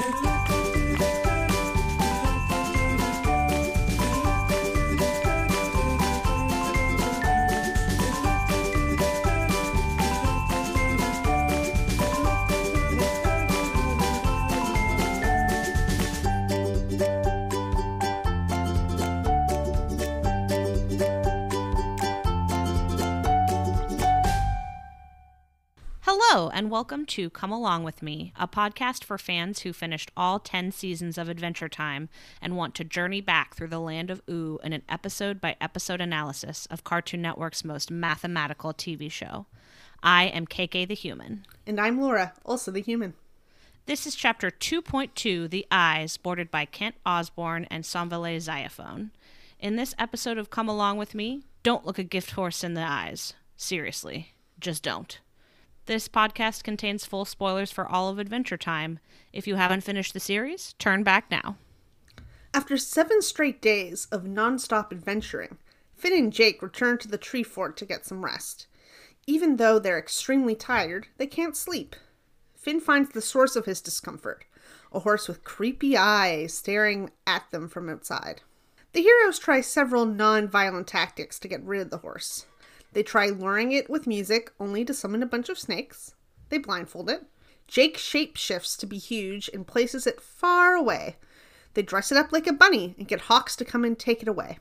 Hello, and welcome to Come Along With Me, a podcast for fans who finished all 10 seasons of Adventure Time and want to journey back through the land of Ooo in an episode by episode analysis of Cartoon Network's most mathematical TV show. I am KK the Human. And I'm Laura, also the human. This is chapter 2.2, The Eyes, bordered by Kent Osborne and Somvilay Xayaphone. In this episode of Come Along With Me, don't look a gift horse in the eyes. Seriously, just don't. This podcast contains full spoilers for all of Adventure Time. If you haven't finished the series, turn back now. After seven straight days of non-stop adventuring, Finn and Jake return to the tree fort to get some rest. Even though they're extremely tired, they can't sleep. Finn finds the source of his discomfort a horse with creepy eyes staring at them from outside. The heroes try several non violent tactics to get rid of the horse. They try luring it with music, only to summon a bunch of snakes. They blindfold it. Jake shapeshifts to be huge and places it far away. They dress it up like a bunny and get Hawks to come and take it away.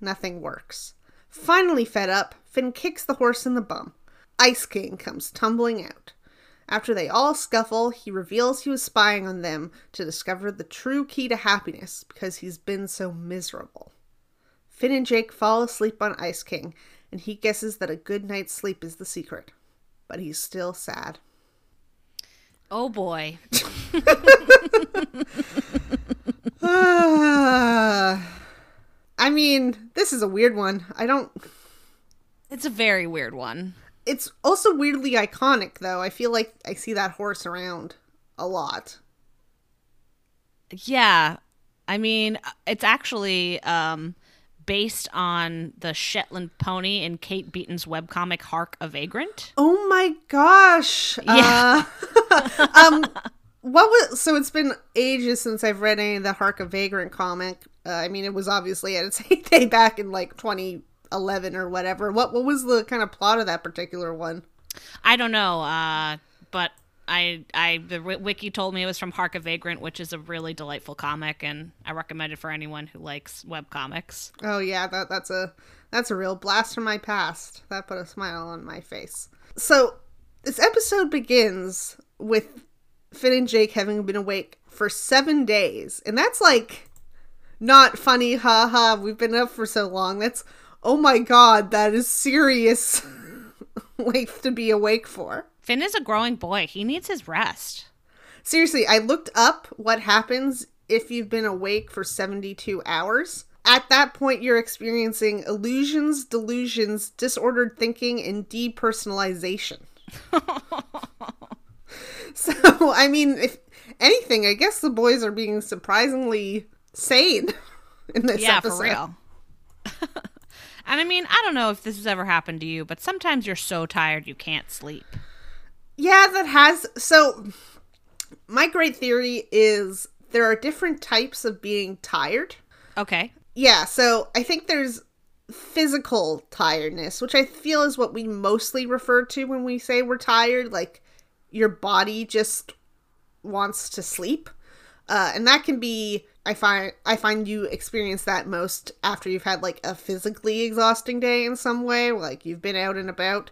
Nothing works. Finally fed up, Finn kicks the horse in the bum. Ice King comes tumbling out. After they all scuffle, he reveals he was spying on them to discover the true key to happiness because he's been so miserable. Finn and Jake fall asleep on Ice King, and he guesses that a good night's sleep is the secret. But he's still sad. Oh boy. I mean, this is a weird one. I don't. It's a very weird one. It's also weirdly iconic, though. I feel like I see that horse around a lot. Yeah. I mean, it's actually um, based on the Shetland pony in Kate Beaton's webcomic Hark a Vagrant. Oh my gosh. Yeah. Uh, um, what was so? It's been ages since I've read any of the Hark a Vagrant comic. Uh, I mean, it was obviously at its heyday back in like 2011 or whatever. What what was the kind of plot of that particular one? I don't know, uh, but I I the wiki told me it was from Hark a Vagrant, which is a really delightful comic, and I recommend it for anyone who likes web comics. Oh yeah, that that's a that's a real blast from my past. That put a smile on my face. So this episode begins with Finn and Jake having been awake for seven days, and that's like not funny, haha. We've been up for so long. That's oh my god, that is serious length to be awake for. Finn is a growing boy. He needs his rest. Seriously, I looked up what happens if you've been awake for 72 hours. At that point, you're experiencing illusions, delusions, disordered thinking, and depersonalization. so, I mean, if anything, I guess the boys are being surprisingly sane in this yeah, episode. for real. and I mean, I don't know if this has ever happened to you, but sometimes you're so tired you can't sleep. Yeah, that has. So, my great theory is there are different types of being tired. Okay. Yeah, so I think there's physical tiredness, which I feel is what we mostly refer to when we say we're tired. Like, your body just wants to sleep. Uh, and that can be I find I find you experience that most after you've had like a physically exhausting day in some way, like you've been out and about.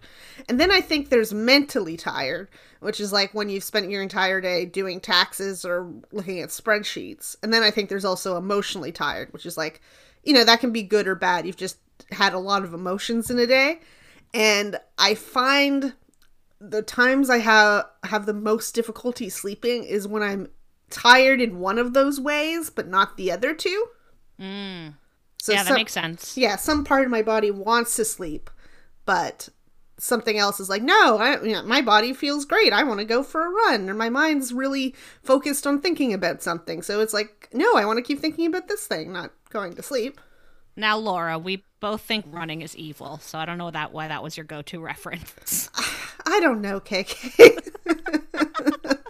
And then I think there's mentally tired, which is like when you've spent your entire day doing taxes or looking at spreadsheets. And then I think there's also emotionally tired, which is like, you know, that can be good or bad. You've just had a lot of emotions in a day. And I find the times I have have the most difficulty sleeping is when I'm tired in one of those ways, but not the other two. Mm. So yeah, that some- makes sense. Yeah, some part of my body wants to sleep, but something else is like, no, I, you know, my body feels great. I want to go for a run, or my mind's really focused on thinking about something. So it's like, no, I want to keep thinking about this thing, not going to sleep. Now, Laura, we both think running is evil, so I don't know that why that was your go-to reference. I don't know, KK.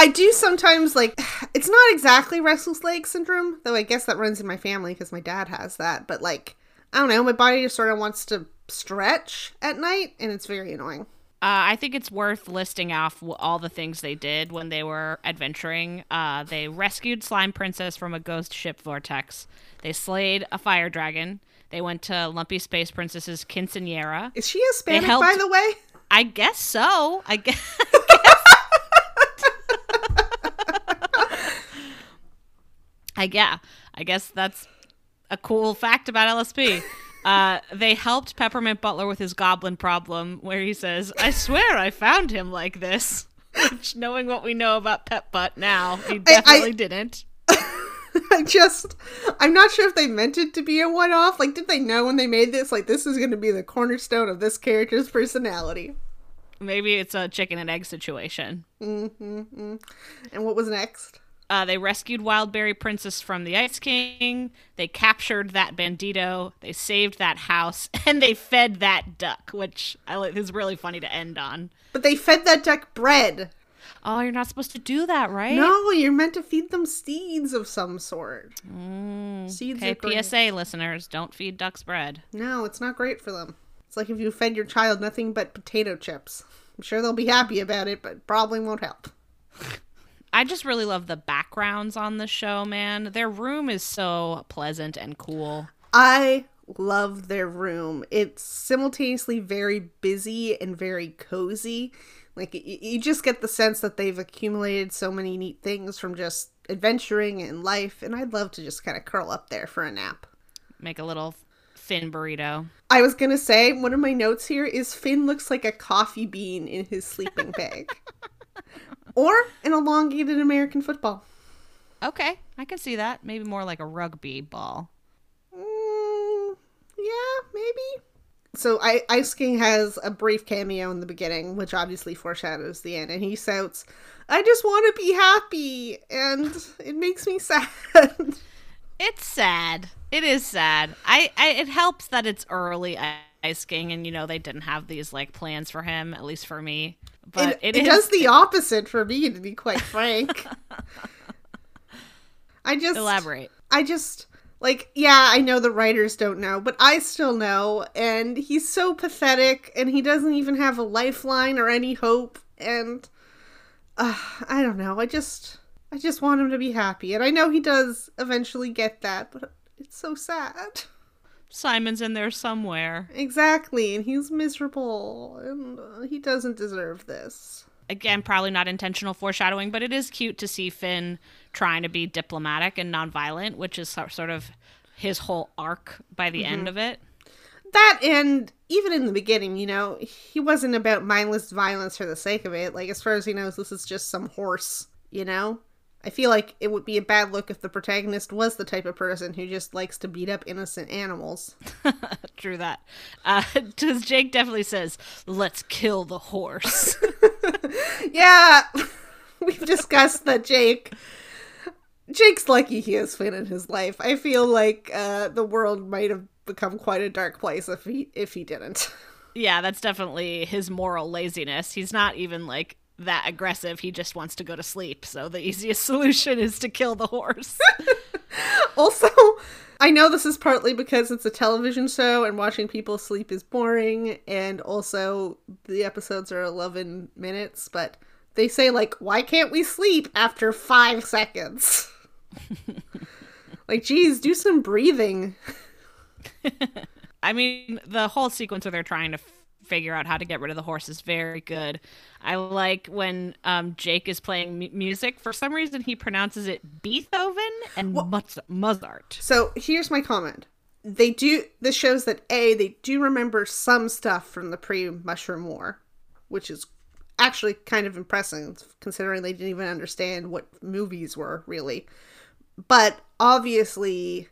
I do sometimes like It's not exactly restless leg syndrome, though I guess that runs in my family because my dad has that. But like, I don't know, my body just sort of wants to stretch at night, and it's very annoying. Uh, I think it's worth listing off all the things they did when they were adventuring. Uh, they rescued Slime Princess from a ghost ship vortex. They slayed a fire dragon. They went to Lumpy Space Princess's quinceanera. Is she Hispanic, helped- by the way? I guess so. I guess. I yeah. I guess that's a cool fact about LSP. Uh, they helped Peppermint Butler with his goblin problem, where he says, "I swear I found him like this." Which, knowing what we know about Pep Butt now, he definitely didn't. I just, I'm not sure if they meant it to be a one off. Like, did they know when they made this? Like, this is going to be the cornerstone of this character's personality. Maybe it's a chicken and egg situation. And what was next? Uh, they rescued Wildberry Princess from the Ice King. They captured that bandito. They saved that house, and they fed that duck, which I like, is really funny to end on. But they fed that duck bread. Oh, you're not supposed to do that, right? No, you're meant to feed them seeds of some sort. Seeds Okay, are great. PSA listeners, don't feed ducks bread. No, it's not great for them. It's like if you fed your child nothing but potato chips. I'm sure they'll be happy about it, but probably won't help. I just really love the backgrounds on the show, man. Their room is so pleasant and cool. I love their room. It's simultaneously very busy and very cozy. Like you just get the sense that they've accumulated so many neat things from just adventuring and life, and I'd love to just kind of curl up there for a nap. Make a little Finn burrito. I was gonna say one of my notes here is Finn looks like a coffee bean in his sleeping bag, or an elongated American football. Okay, I can see that. Maybe more like a rugby ball. Mm, yeah, maybe. So I, Ice King has a brief cameo in the beginning, which obviously foreshadows the end, and he shouts, "I just want to be happy," and it makes me sad. It's sad. It is sad. I, I it helps that it's early Ice King, and you know they didn't have these like plans for him, at least for me. But it, it it is- does the opposite for me, to be quite frank. I just elaborate. I just like yeah, I know the writers don't know, but I still know and he's so pathetic and he doesn't even have a lifeline or any hope and uh, I don't know. I just I just want him to be happy and I know he does eventually get that, but it's so sad. Simon's in there somewhere. Exactly, and he's miserable and uh, he doesn't deserve this. Again, probably not intentional foreshadowing, but it is cute to see Finn trying to be diplomatic and nonviolent, which is sort of his whole arc by the end of it. that and even in the beginning you know he wasn't about mindless violence for the sake of it like as far as he knows this is just some horse you know i feel like it would be a bad look if the protagonist was the type of person who just likes to beat up innocent animals True that. Uh, Because Jake definitely says, "Let's kill the horse." yeah we've discussed that jake jake's lucky he has finn in his life i feel like uh the world might have become quite a dark place if he if he didn't yeah, that's definitely his moral laziness. He's not even like that aggressive. He just wants to go to sleep. So the easiest solution is to kill the horse. Also, I know this is partly because it's a television show and watching people sleep is boring, and also the episodes are 11 minutes, but they say, like, why can't we sleep after five seconds? like, geez, do some breathing. I mean, the whole sequence where they're trying to figure out how to get rid of the horse is very good. I like when um, Jake is playing m- music. For some reason, he pronounces it Beethoven and Muz- Mozart. So here's my comment. They do, this shows that A, they do remember some stuff from the pre Mushroom War, which is actually kind of impressive considering they didn't even understand what movies were really. But obviously,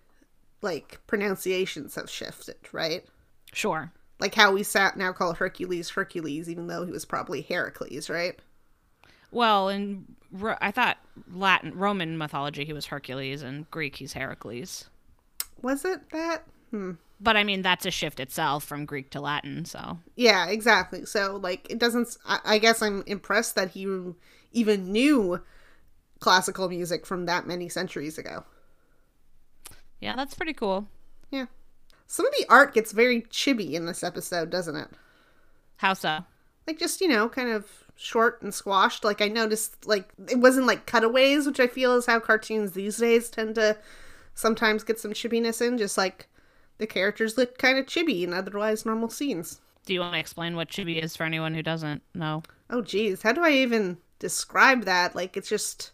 like, pronunciations have shifted, right? Sure. Like how we sat now call Hercules Hercules, even though he was probably Heracles, right? Well, in Ro- I thought Latin Roman mythology he was Hercules, and Greek he's Heracles. Was it that? Hmm. But I mean, that's a shift itself from Greek to Latin. So Yeah, exactly. So, like, it doesn't. I, I guess I'm impressed that he even knew classical music from that many centuries ago. Yeah, that's pretty cool. Yeah. Some of the art gets very chibi in this episode, doesn't it? How so? Like just, you know, kind of short and squashed. Like I noticed like it wasn't like cutaways, which I feel is how cartoons these days tend to sometimes get some chibiness in, just like the characters look kind of chibi in otherwise normal scenes. Do you want to explain what chibi is for anyone who doesn't know? Oh geez, how do I even describe that? Like it's just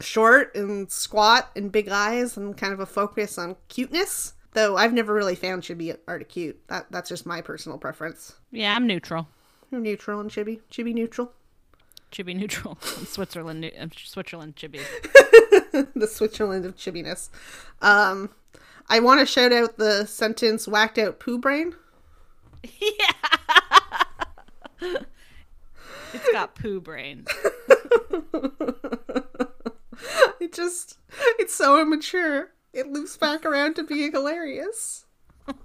short and squat and big eyes and kind of a focus on cuteness. Though I've never really found chibi art cute. That that's just my personal preference. Yeah, I'm neutral. You're neutral and chibi. Chibi neutral. Chibi neutral. Switzerland, Switzerland chibi. the Switzerland of chibiness. Um, I want to shout out the sentence "whacked out poo brain." Yeah. it's got poo brain. It just, it's so immature. It loops back around to being hilarious.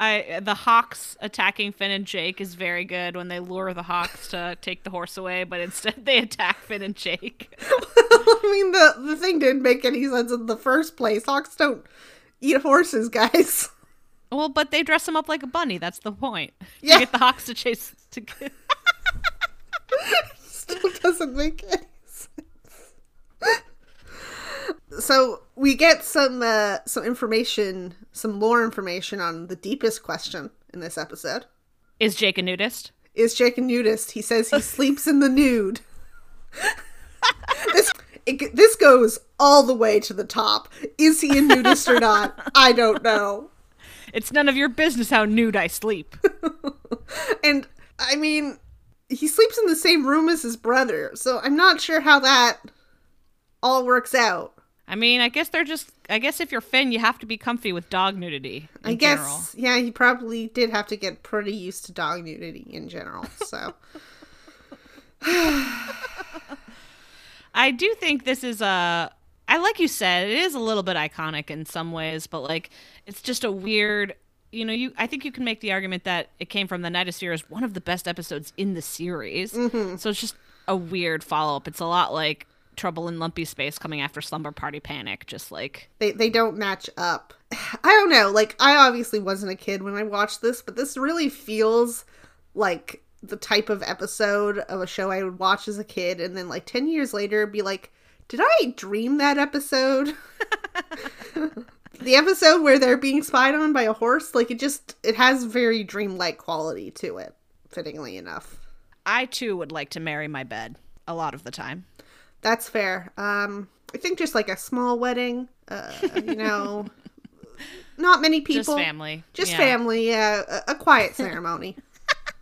I the hawks attacking Finn and Jake is very good when they lure the hawks to take the horse away, but instead they attack Finn and Jake. I mean, the the thing didn't make any sense in the first place. Hawks don't eat horses, guys. Well, but they dress him up like a bunny. That's the point. Yeah. To get the hawks to chase. To get... Still doesn't make any sense. So we get some uh, some information, some lore information on the deepest question in this episode. Is Jake a nudist? Is Jake a nudist? He says he sleeps in the nude. this it, this goes all the way to the top. Is he a nudist or not? I don't know. It's none of your business how nude I sleep. And I mean, he sleeps in the same room as his brother, so I'm not sure how that all works out. I mean, I guess they're just. I guess if you're Finn, you have to be comfy with dog nudity. In I guess, general. yeah, he probably did have to get pretty used to dog nudity in general. So, I do think this is a. I like you said, it is a little bit iconic in some ways, but like it's just a weird. You know, you. I think you can make the argument that it came from the Nightosphere is one of the best episodes in the series. Mm-hmm. So it's just a weird follow up. It's a lot like Trouble in Lumpy Space coming after Slumber Party Panic. Just like they they don't match up. I don't know. Like I obviously wasn't a kid when I watched this, but this really feels like the type of episode of a show I would watch as a kid and then like 10 years later be like, "Did I dream that episode?" the episode where they're being spied on by a horse, like it just it has very dreamlike quality to it, fittingly enough. I too would like to marry my bed a lot of the time. That's fair. Um I think just like a small wedding, uh, you know, not many people. Just family. Just Yeah. family, yeah, a, a quiet ceremony.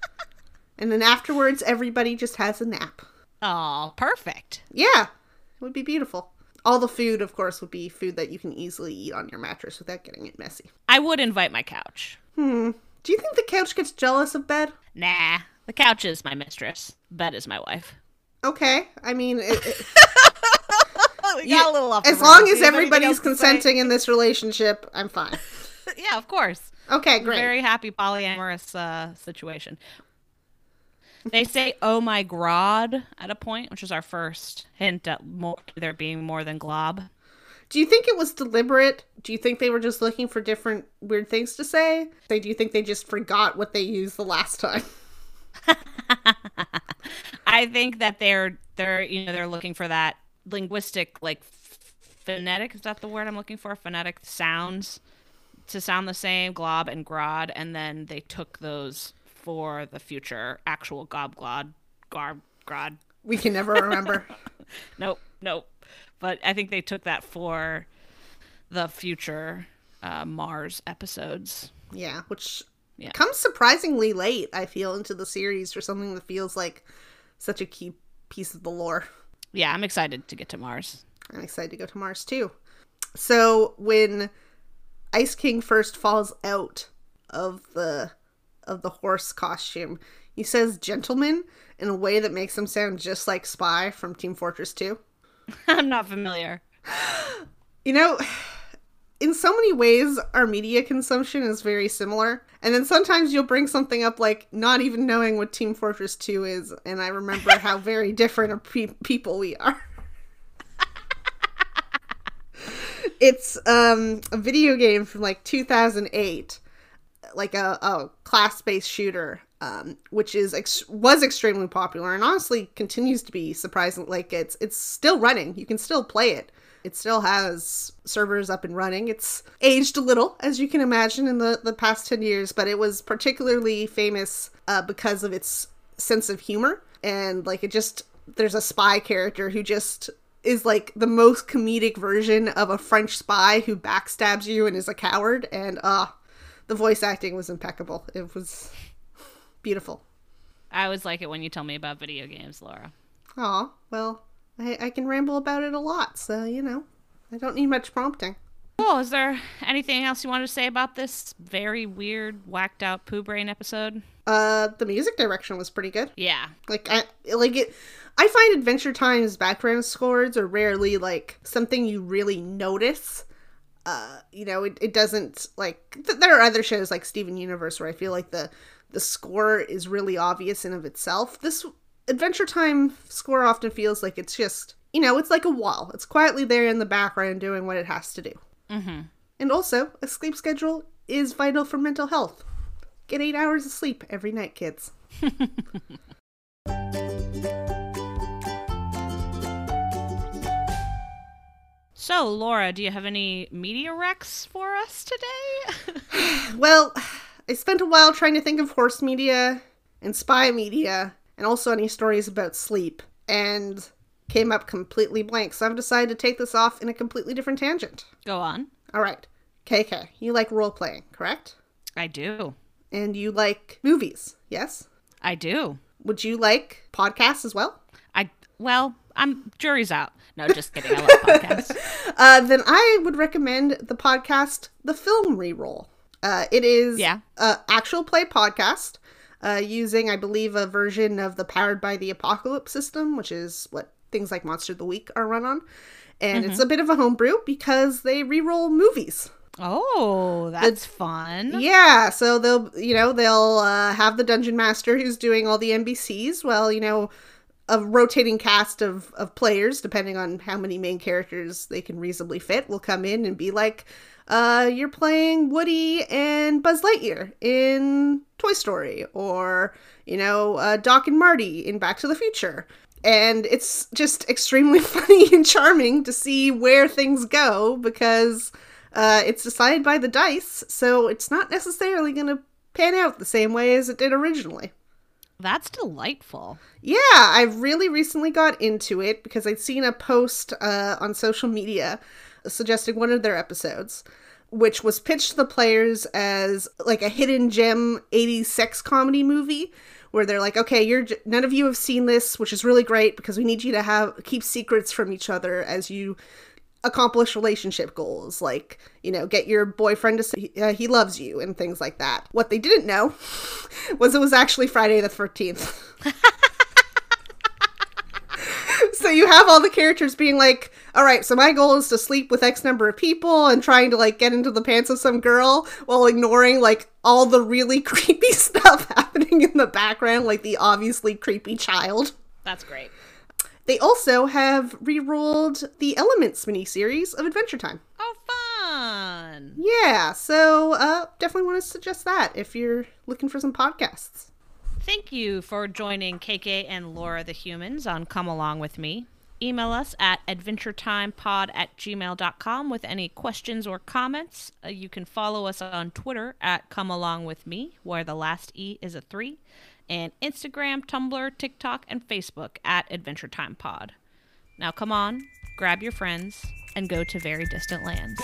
and then afterwards, everybody just has a nap. Oh, perfect. Yeah, it would be beautiful. All the food, of course, would be food that you can easily eat on your mattress without getting it messy. I would invite my couch. Hmm. Do you think the couch gets jealous of bed? Nah, the couch is my mistress. Bed is my wife. Okay, I mean, it, it- we got a little as long as everybody's consenting in this relationship, I'm fine. yeah, of course. Okay, great. Very happy polyamorous uh, situation. They say "Oh my grod" at a point, which is our first hint at more, there being more than glob. Do you think it was deliberate? Do you think they were just looking for different weird things to say? They do you think they just forgot what they used the last time? I think that they're they're you know they're looking for that linguistic like phonetic is that the word I'm looking for? Phonetic sounds to sound the same glob and grod and then they took those for the future actual gob glod garb grod. We can never remember. nope nope. But I think they took that for the future uh, Mars episodes. Yeah, which Yeah. comes surprisingly late, I feel, into the series for something that feels like such a key piece of the lore. yeah I'm excited to get to Mars I'm excited to go to Mars too. So when Ice King first falls out of the of the horse costume, he says gentleman in a way that makes him sound just like Spy from Team Fortress 2. I'm not familiar You know, in so many ways, our media consumption is very similar. And then sometimes you'll bring something up like not even knowing what Team Fortress 2 is. And I remember how very different of pe- people we are. it's um, a video game from like 2008, like a, a class based shooter. Um, which is ex- was extremely popular and honestly continues to be surprising. Like it's it's still running. You can still play it. It still has servers up and running. It's aged a little, as you can imagine, in the, the past 10 years, but it was particularly famous uh, because of its sense of humor. And, like, it just, there's a spy character who just is like the most comedic version of a French spy who backstabs you and is a coward. And, uh, the voice acting was impeccable. It was beautiful. I always like it when you tell me about video games, Laura. Aw, well, I, I can ramble about it a lot, so you know, I don't need much prompting. Cool. Is there anything else you wanted to say about this very weird, whacked out poo brain episode? Uh, the music direction was pretty good. Yeah. Like I like it. I find Adventure Time's background scores are rarely like something you really notice. Uh, you know, it, it doesn't like th- there are other shows like Steven Universe where I feel like the the score is really obvious in of itself. This Adventure Time score often feels like it's just, you know, it's like a wall. It's quietly there in the background doing what it has to do. Mm-hmm. And also, a sleep schedule is vital for mental health. Get eight hours of sleep every night, kids. so, Laura, do you have any media recs for us today? well, I spent a while trying to think of horse media and spy media and also any stories about sleep, and came up completely blank. So I've decided to take this off in a completely different tangent. Go on. All right. KK, you like role playing, correct? I do. And you like movies, yes? I do. Would you like podcasts as well? I well, I'm jury's out. No, just kidding. I love podcasts. Uh, then I would recommend the podcast The Film Reroll. Uh, it is Yeah. actual play podcast uh, using, I believe, a version of the Powered by the Apocalypse system, which is what things like Monster of the Week are run on. And it's a bit of a homebrew because they re-roll movies. Oh, that's fun. Yeah, so they'll, you know, they'll uh, have the dungeon master who's doing all the NPCs. Well, you know, a rotating cast of, of players, depending on how many main characters they can reasonably fit, will come in and be like, uh, you're playing Woody and Buzz Lightyear in Toy Story, or, you know, uh, Doc and Marty in Back to the Future. And it's just extremely funny and charming to see where things go because uh, it's decided by the dice, so it's not necessarily going to pan out the same way as it did originally. That's delightful. Yeah, I really recently got into it because I'd seen a post uh, on social media suggesting one of their episodes, which was pitched to the players as like a hidden gem 80s sex comedy movie where they're like, okay, you're j- none of you have seen this, which is really great because we need you to have keep secrets from each other as you accomplish relationship goals like you know get your boyfriend to say uh, he loves you and things like that. What they didn't know was it was actually friday the 13th so you have all the characters being like all right so my goal is to sleep with x number of people and trying to like get into the pants of some girl while ignoring like all the really creepy stuff happening in the background like the obviously creepy child That's great. they also have re-rolled the Elements miniseries of Adventure Time. Oh, fun. Yeah, so uh, definitely want to suggest that if you're looking for some podcasts. Thank you for joining KK and Laura the Humans on Come Along With Me. Email us at adventuretimepod at gmail.com with any questions or comments. Uh, you can follow us on Twitter at Come Along With Me, where the last E is a 3, and Instagram, Tumblr, TikTok, and Facebook at Adventure Time Pod. Now come on, grab your friends, and go to very distant lands.